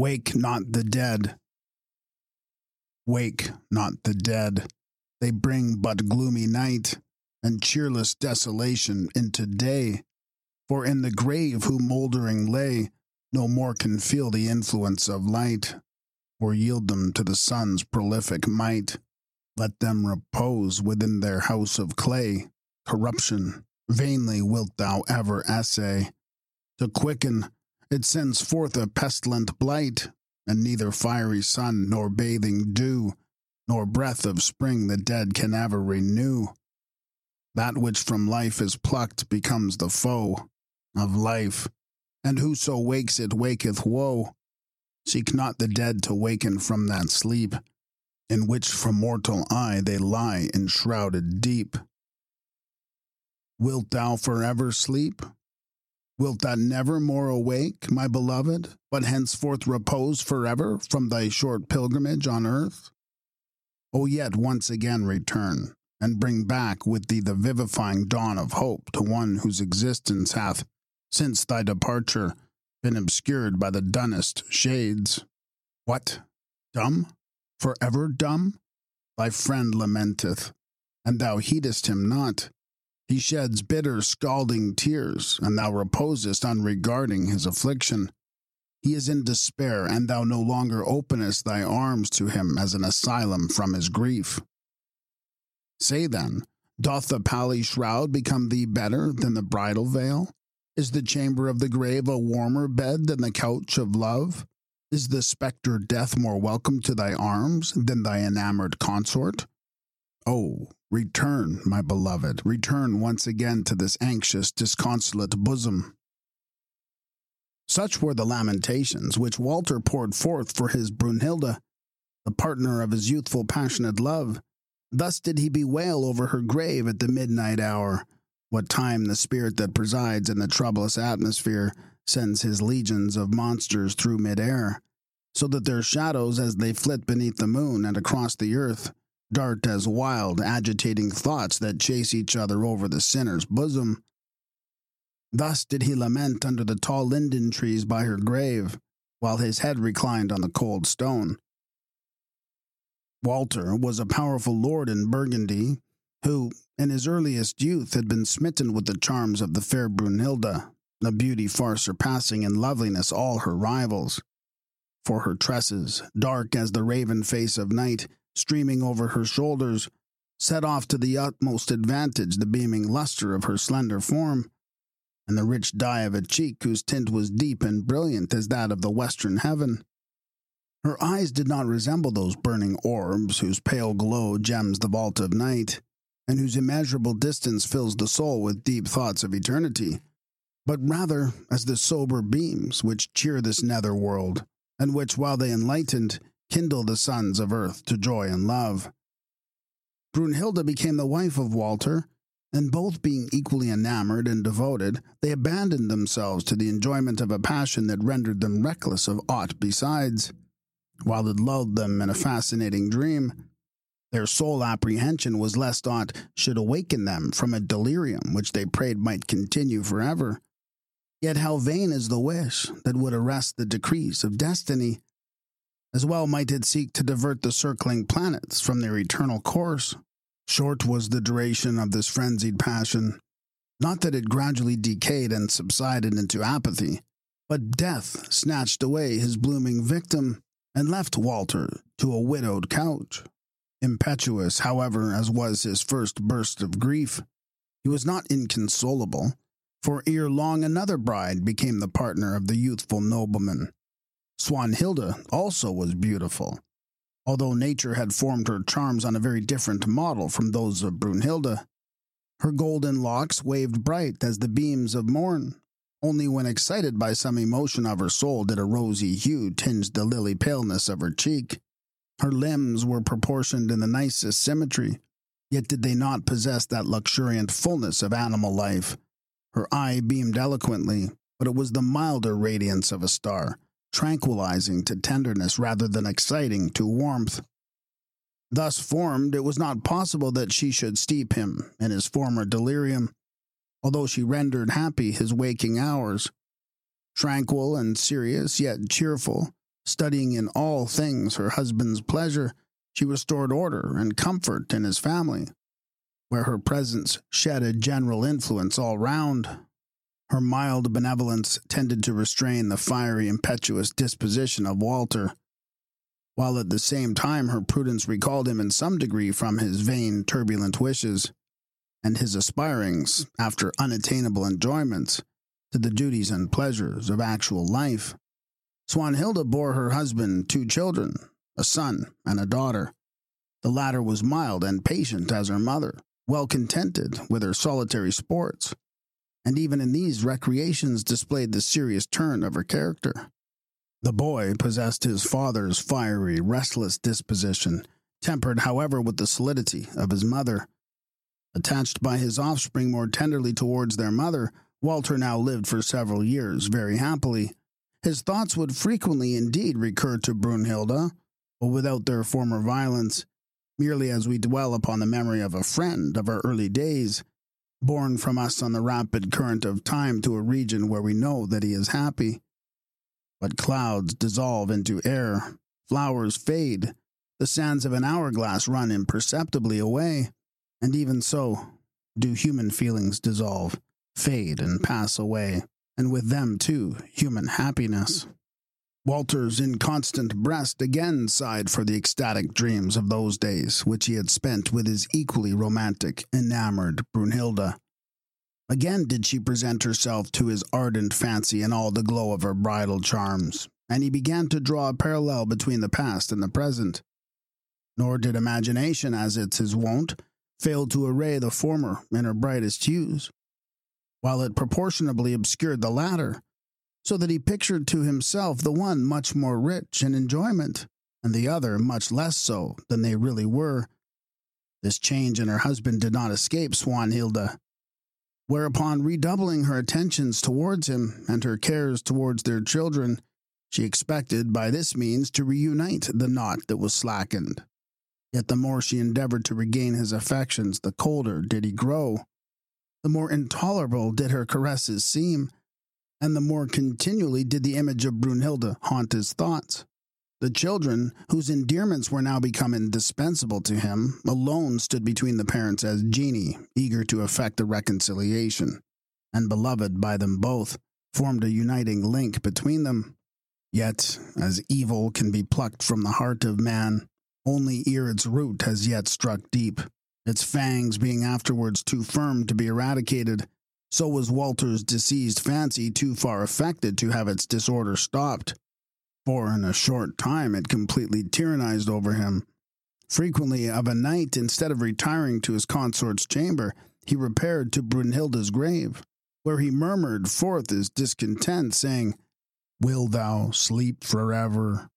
Wake not the dead. Wake not the dead. They bring but gloomy night and cheerless desolation into day. For in the grave who mouldering lay, no more can feel the influence of light, or yield them to the sun's prolific might. Let them repose within their house of clay. Corruption, vainly wilt thou ever essay. To quicken, it sends forth a pestilent blight, and neither fiery sun nor bathing dew, nor breath of spring the dead can ever renew. That which from life is plucked becomes the foe of life, and whoso wakes it waketh woe. Seek not the dead to waken from that sleep, in which from mortal eye they lie enshrouded deep. Wilt thou forever sleep? Wilt thou never more awake, my beloved, but henceforth repose forever from thy short pilgrimage on earth? O yet once again return, and bring back with thee the vivifying dawn of hope to one whose existence hath, since thy departure, been obscured by the dunnest shades. What? Dumb? Forever dumb? Thy friend lamenteth, and thou heedest him not. He sheds bitter, scalding tears, and thou reposest unregarding his affliction. He is in despair, and thou no longer openest thy arms to him as an asylum from his grief. Say then, doth the pally shroud become thee better than the bridal veil? Is the chamber of the grave a warmer bed than the couch of love? Is the spectre death more welcome to thy arms than thy enamored consort? Oh, return, my beloved, return once again to this anxious, disconsolate bosom. Such were the lamentations which Walter poured forth for his Brunhilde, the partner of his youthful, passionate love. Thus did he bewail over her grave at the midnight hour, what time the spirit that presides in the troublous atmosphere sends his legions of monsters through mid-air, so that their shadows, as they flit beneath the moon and across the earth, dart as wild, agitating thoughts that chase each other over the sinner's bosom. Thus did he lament under the tall linden trees by her grave, while his head reclined on the cold stone. Walter was a powerful lord in Burgundy, who, in his earliest youth, had been smitten with the charms of the fair Brunhilde, a beauty far surpassing in loveliness all her rivals. For her tresses, dark as the raven face of night, streaming over her shoulders, set off to the utmost advantage the beaming lustre of her slender form, and the rich dye of a cheek whose tint was deep and brilliant as that of the western heaven. Her eyes did not resemble those burning orbs whose pale glow gems the vault of night, and whose immeasurable distance fills the soul with deep thoughts of eternity, but rather as the sober beams which cheer this nether world, and which, while they enlightened, kindle the sons of earth to joy and love. Brunhilde became the wife of Walter, and both being equally enamored and devoted, they abandoned themselves to the enjoyment of a passion that rendered them reckless of aught besides. While it lulled them in a fascinating dream, their sole apprehension was lest aught should awaken them from a delirium which they prayed might continue forever. Yet how vain is the wish that would arrest the decrees of destiny! As well might it seek to divert the circling planets from their eternal course. Short was the duration of this frenzied passion. Not that it gradually decayed and subsided into apathy, but death snatched away his blooming victim and left Walter to a widowed couch. Impetuous, however, as was his first burst of grief, he was not inconsolable, for ere long another bride became the partner of the youthful nobleman. Swanhilda also was beautiful, although nature had formed her charms on a very different model from those of Brunhilde. Her golden locks waved bright as the beams of morn. Only when excited by some emotion of her soul did a rosy hue tinge the lily paleness of her cheek. Her limbs were proportioned in the nicest symmetry, yet did they not possess that luxuriant fullness of animal life. Her eye beamed eloquently, but it was the milder radiance of a star, tranquilizing to tenderness rather than exciting to warmth. Thus formed, it was not possible that she should steep him in his former delirium, although she rendered happy his waking hours. Tranquil and serious, yet cheerful, Studying in all things her husband's pleasure, she restored order and comfort in his family, where her presence shed a general influence all round. Her mild benevolence tended to restrain the fiery, impetuous disposition of Walter, while at the same time her prudence recalled him in some degree from his vain, turbulent wishes, and his aspirings after unattainable enjoyments to the duties and pleasures of actual life. Swanhilda bore her husband two children, a son and a daughter. The latter was mild and patient as her mother, well contented with her solitary sports, and even in these recreations displayed the serious turn of her character. The boy possessed his father's fiery, restless disposition, tempered, however, with the solidity of his mother. Attached by his offspring more tenderly towards their mother, Walter now lived for several years very happily. His thoughts would frequently indeed recur to Brunhilde, but without their former violence, merely as we dwell upon the memory of a friend of our early days, borne from us on the rapid current of time to a region where we know that he is happy. But clouds dissolve into air, flowers fade, the sands of an hourglass run imperceptibly away, and even so do human feelings dissolve, fade, and pass away, and with them, too, human happiness. Walter's inconstant breast again sighed for the ecstatic dreams of those days which he had spent with his equally romantic, enamored Brunhilde. Again did she present herself to his ardent fancy in all the glow of her bridal charms, and he began to draw a parallel between the past and the present. Nor did imagination, as it's his wont, fail to array the former in her brightest hues, while it proportionably obscured the latter, so that he pictured to himself the one much more rich in enjoyment, and the other much less so than they really were. This change in her husband did not escape Swanhilda, whereupon redoubling her attentions towards him and her cares towards their children, she expected by this means to reunite the knot that was slackened. Yet the more she endeavored to regain his affections, the colder did he grow. The more intolerable did her caresses seem, and the more continually did the image of Brunhilde haunt his thoughts. The children, whose endearments were now become indispensable to him, alone stood between the parents as genii, eager to effect a reconciliation, and beloved by them both, formed a uniting link between them. Yet, as evil can be plucked from the heart of man, only ere its root has yet struck deep, its fangs being afterwards too firm to be eradicated, so was Walter's diseased fancy too far affected to have its disorder stopped for in a short time it completely tyrannized over him. Frequently of a night, instead of retiring to his consort's chamber, he repaired to Brunhilde's grave, where he murmured forth his discontent, saying, Will thou sleep forever?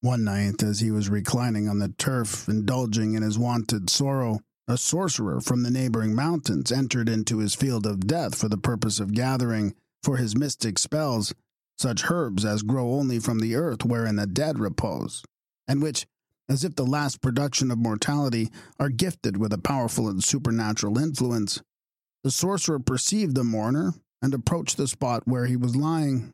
One night, as he was reclining on the turf, indulging in his wonted sorrow, a sorcerer from the neighboring mountains entered into his field of death for the purpose of gathering, for his mystic spells, such herbs as grow only from the earth wherein the dead repose, and which, as if the last production of mortality, are gifted with a powerful and supernatural influence. The sorcerer perceived the mourner and approached the spot where he was lying.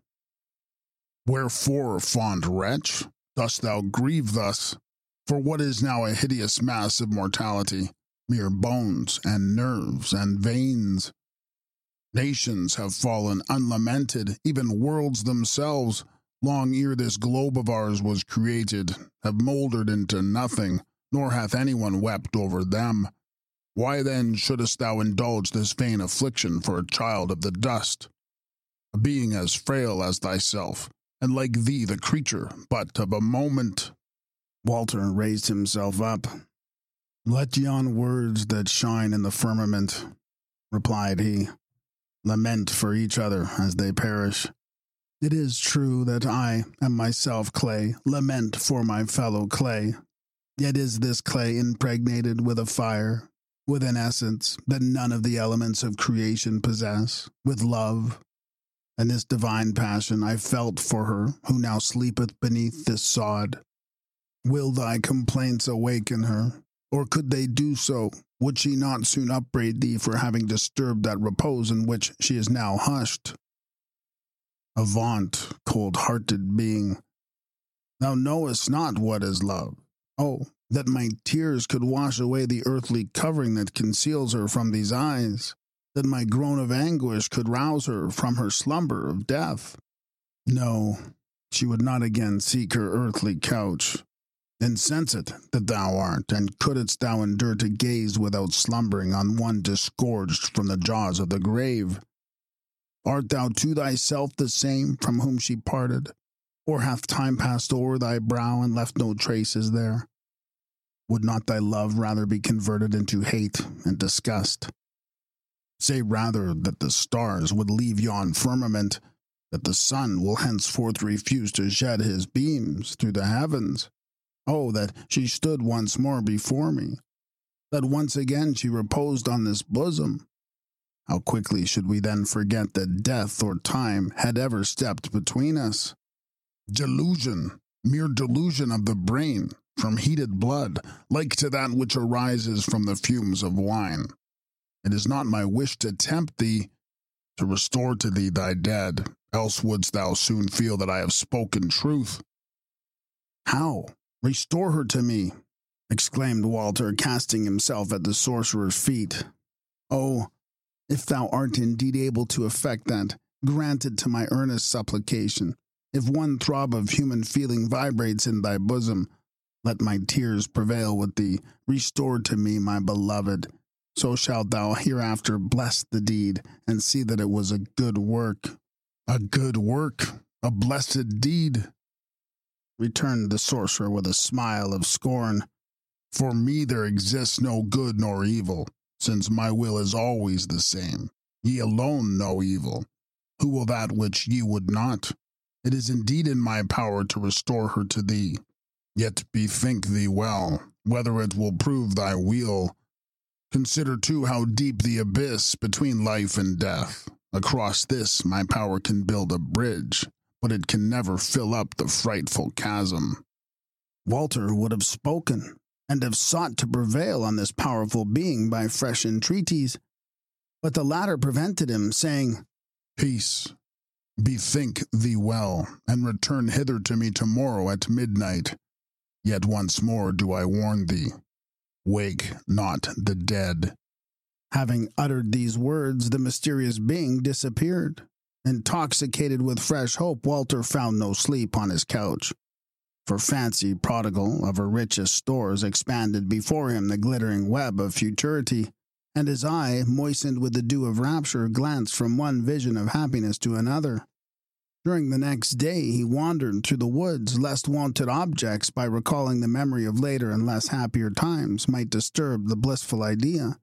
Wherefore, fond wretch, dost thou grieve thus? For what is now a hideous mass of mortality, mere bones and nerves and veins, Nations have fallen unlamented, even worlds themselves, long ere this globe of ours was created, have mouldered into nothing, nor hath anyone wept over them. Why then shouldest thou indulge this vain affliction for a child of the dust? A being as frail as thyself, and like thee the creature but of a moment. Walter raised himself up. Let yon words that shine in the firmament, replied he, lament for each other as they perish. It is true that I am myself clay, lament for my fellow clay. Yet is this clay impregnated with a fire, with an essence that none of the elements of creation possess, with love. And this divine passion I felt for her who now sleepeth beneath this sod. Will thy complaints awaken her, or could they do so, would she not soon upbraid thee for having disturbed that repose in which she is now hushed? Avaunt, cold hearted being, Thou knowest not what is love. Oh, that my tears could wash away the earthly covering that conceals her from these eyes, that my groan of anguish could rouse her from her slumber of death. No, she would not again seek her earthly couch. Insensate that thou art, and couldst thou endure to gaze without slumbering on one disgorged from the jaws of the grave? Art thou to thyself the same from whom she parted? Or hath time passed o'er thy brow and left no traces there? Would not thy love rather be converted into hate and disgust? Say rather that the stars would leave yon firmament, that the sun will henceforth refuse to shed his beams through the heavens. Oh, that she stood once more before me, that once again she reposed on this bosom. How quickly should we then forget that death or time had ever stepped between us? Delusion, mere delusion of the brain, from heated blood, like to that which arises from the fumes of wine. It is not my wish to tempt thee, to restore to thee thy dead, else wouldst thou soon feel that I have spoken truth. How? Restore her to me, exclaimed Walter, casting himself at the sorcerer's feet. Oh, if thou art indeed able to effect that, grant it to my earnest supplication. If one throb of human feeling vibrates in thy bosom, let my tears prevail with thee. Restore to me my beloved. So shalt thou hereafter bless the deed, and see that it was a good work. A good work, a blessed deed, returned the sorcerer with a smile of scorn. For me there exists no good nor evil, since my will is always the same. Ye alone know evil. Who will that which ye would not? It is indeed in my power to restore her to thee. Yet bethink thee well, whether it will prove thy weal. Consider too how deep the abyss between life and death. Across this my power can build a bridge, but it can never fill up the frightful chasm. Walter would have spoken, and have sought to prevail on this powerful being by fresh entreaties, but the latter prevented him, saying, Peace, bethink thee well, and return hither to me tomorrow at midnight. Yet once more do I warn thee wake not the dead. Having uttered these words, the mysterious being disappeared. Intoxicated with fresh hope, Walter found no sleep on his couch. For fancy, prodigal of her richest stores, expanded before him the glittering web of futurity, and his eye, moistened with the dew of rapture, glanced from one vision of happiness to another. During the next day, he wandered through the woods, lest wonted objects, by recalling the memory of later and less happier times, might disturb the blissful idea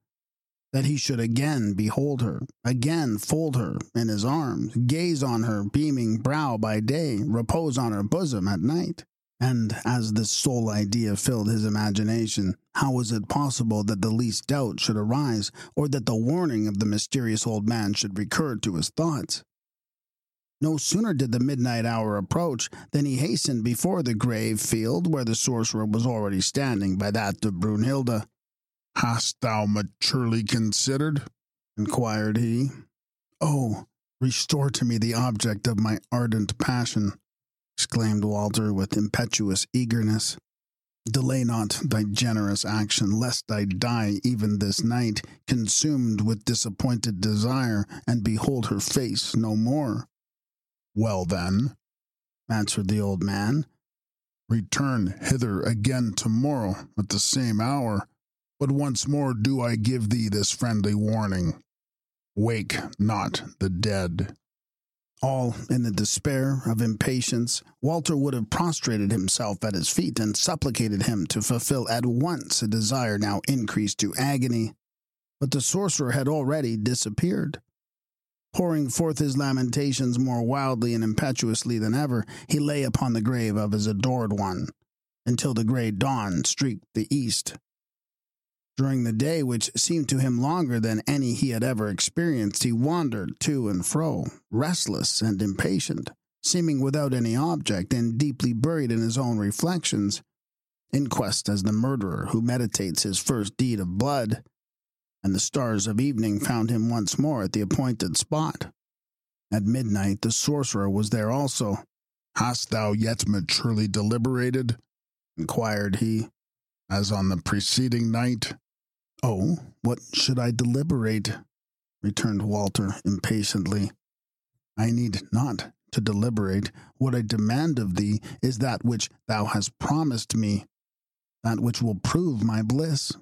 that he should again behold her, again fold her in his arms, gaze on her beaming brow by day, repose on her bosom at night. And as this sole idea filled his imagination, how was it possible that the least doubt should arise, or that the warning of the mysterious old man should recur to his thoughts? No sooner did the midnight hour approach than he hastened before the grave field where the sorcerer was already standing by that of Brunhilde. Hast thou maturely considered? inquired he. Oh, restore to me the object of my ardent passion, exclaimed Walter with impetuous eagerness. Delay not thy generous action, lest I die even this night, consumed with disappointed desire, and behold her face no more. Well, then, answered the old man, return hither again tomorrow at the same hour. But once more do I give thee this friendly warning wake not the dead. All in the despair of impatience, Walter would have prostrated himself at his feet and supplicated him to fulfill at once a desire now increased to agony. But the sorcerer had already disappeared. Pouring forth his lamentations more wildly and impetuously than ever, he lay upon the grave of his adored one, until the grey dawn streaked the east. During the day, which seemed to him longer than any he had ever experienced, he wandered to and fro, restless and impatient, seeming without any object and deeply buried in his own reflections, in quest as the murderer who meditates his first deed of blood and the stars of evening found him once more at the appointed spot. At midnight, the sorcerer was there also, Hast thou yet maturely deliberated? inquired he. As on the preceding night? Oh, what should I deliberate? returned Walter impatiently. I need not to deliberate. What I demand of thee is that which thou hast promised me, that which will prove my bliss.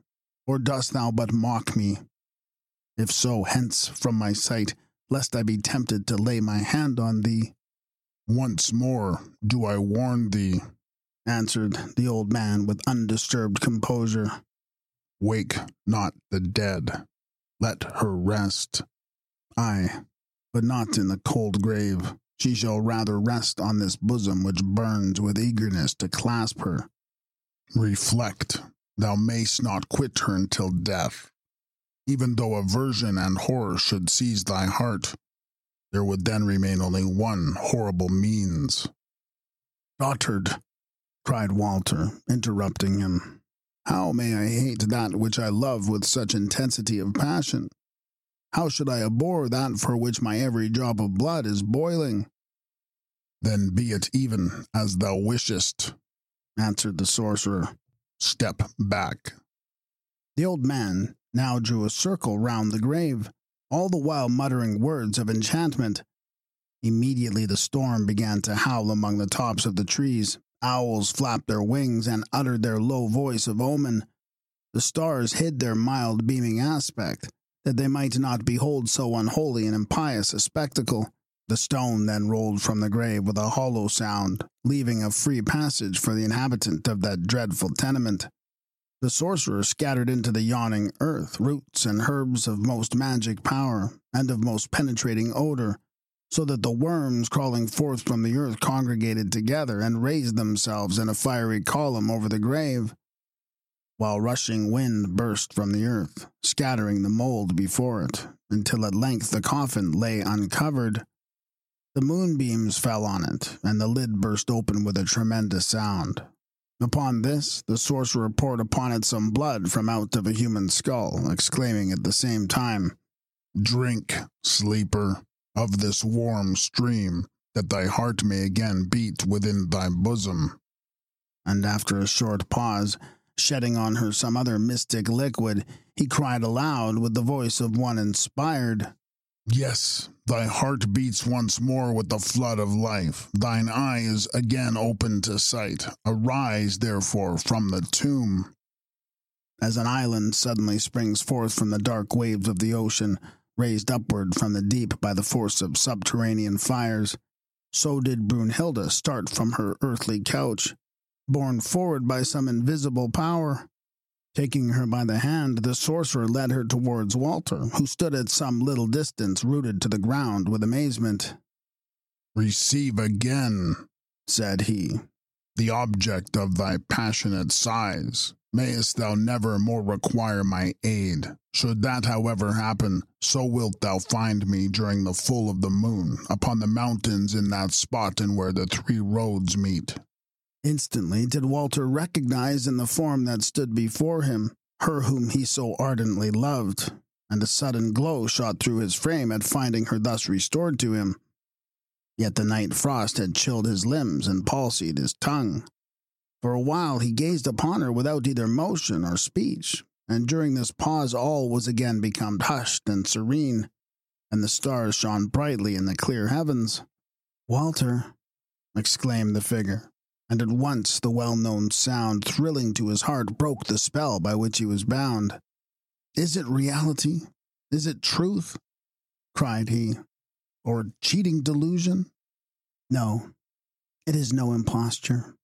Or dost thou but mock me? If so, hence from my sight, lest I be tempted to lay my hand on thee. Once more do I warn thee, answered the old man with undisturbed composure. Wake not the dead. Let her rest. Ay, but not in the cold grave. She shall rather rest on this bosom which burns with eagerness to clasp her. Reflect, thou mayst not quit her until death. Even though aversion and horror should seize thy heart, there would then remain only one horrible means. Dotarde, cried Walter, interrupting him. How may I hate that which I love with such intensity of passion? How should I abhor that for which my every drop of blood is boiling? Then be it even as thou wishest, answered the sorcerer. Step back. The old man now drew a circle round the grave, all the while muttering words of enchantment. Immediately the storm began to howl among the tops of the trees. Owls flapped their wings and uttered their low voice of omen. The stars hid their mild beaming aspect, that they might not behold so unholy and impious a spectacle. The stone then rolled from the grave with a hollow sound, leaving a free passage for the inhabitant of that dreadful tenement. The sorcerer scattered into the yawning earth roots and herbs of most magic power and of most penetrating odor, so that the worms crawling forth from the earth congregated together and raised themselves in a fiery column over the grave, while rushing wind burst from the earth, scattering the mold before it, until at length the coffin lay uncovered. The moonbeams fell on it, and the lid burst open with a tremendous sound. Upon this, the sorcerer poured upon it some blood from out of a human skull, exclaiming at the same time, Drink, sleeper, of this warm stream, that thy heart may again beat within thy bosom. And after a short pause, shedding on her some other mystic liquid, he cried aloud with the voice of one inspired, Yes, thy heart beats once more with the flood of life. Thine eye is again open to sight. Arise, therefore, from the tomb. As an island suddenly springs forth from the dark waves of the ocean, raised upward from the deep by the force of subterranean fires, so did Brunhilde start from her earthly couch, borne forward by some invisible power. Taking her by the hand, the sorcerer led her towards Walter, who stood at some little distance, rooted to the ground with amazement. Receive again, said he, the object of thy passionate sighs. Mayest thou never more require my aid. Should that, however, happen, so wilt thou find me during the full of the moon, upon the mountains in that spot and where the three roads meet. Instantly did Walter recognize in the form that stood before him her whom he so ardently loved, and a sudden glow shot through his frame at finding her thus restored to him. Yet the night frost had chilled his limbs and palsied his tongue. For a while he gazed upon her without either motion or speech, and during this pause all was again become hushed and serene, and the stars shone brightly in the clear heavens. Walter, exclaimed the figure, and at once the well known sound thrilling to his heart broke the spell by which he was bound. Is it reality? Is it truth? cried he, or cheating delusion? No, it is no imposture.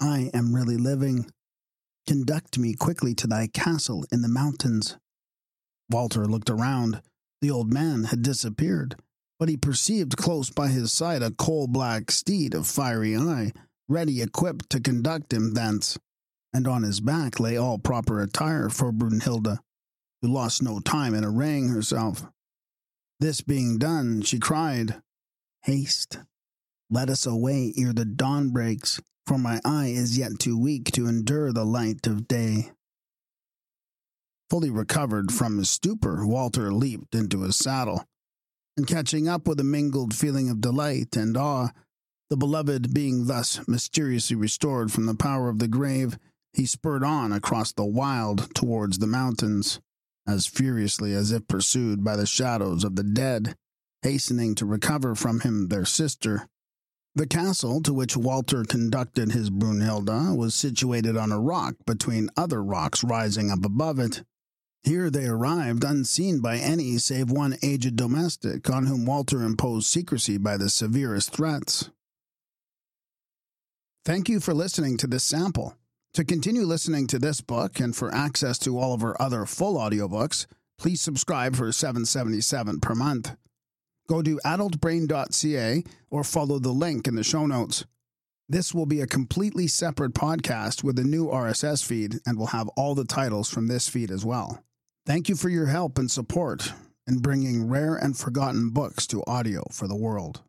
I am really living. Conduct me quickly to thy castle in the mountains. Walter looked around. The old man had disappeared, but he perceived close by his side a coal black steed of fiery eye ready equipped to conduct him thence, and on his back lay all proper attire for Brunhilde, who lost no time in arraying herself. This being done, she cried, Haste, let us away ere the dawn breaks, for my eye is yet too weak to endure the light of day. Fully recovered from his stupor, Walter leaped into his saddle, and catching up with a mingled feeling of delight and awe, The beloved being thus mysteriously restored from the power of the grave, he spurred on across the wild towards the mountains, as furiously as if pursued by the shadows of the dead, hastening to recover from him their sister. The castle to which Walter conducted his Brunhilde was situated on a rock between other rocks rising up above it. Here they arrived unseen by any save one aged domestic on whom Walter imposed secrecy by the severest threats. Thank you for listening to this sample. To continue listening to this book and for access to all of our other full audiobooks, please subscribe for 777 per month. Go to adultbrain.ca or follow the link in the show notes. This will be a completely separate podcast with a new RSS feed and will have all the titles from this feed as well. Thank you for your help and support in bringing rare and forgotten books to audio for the world.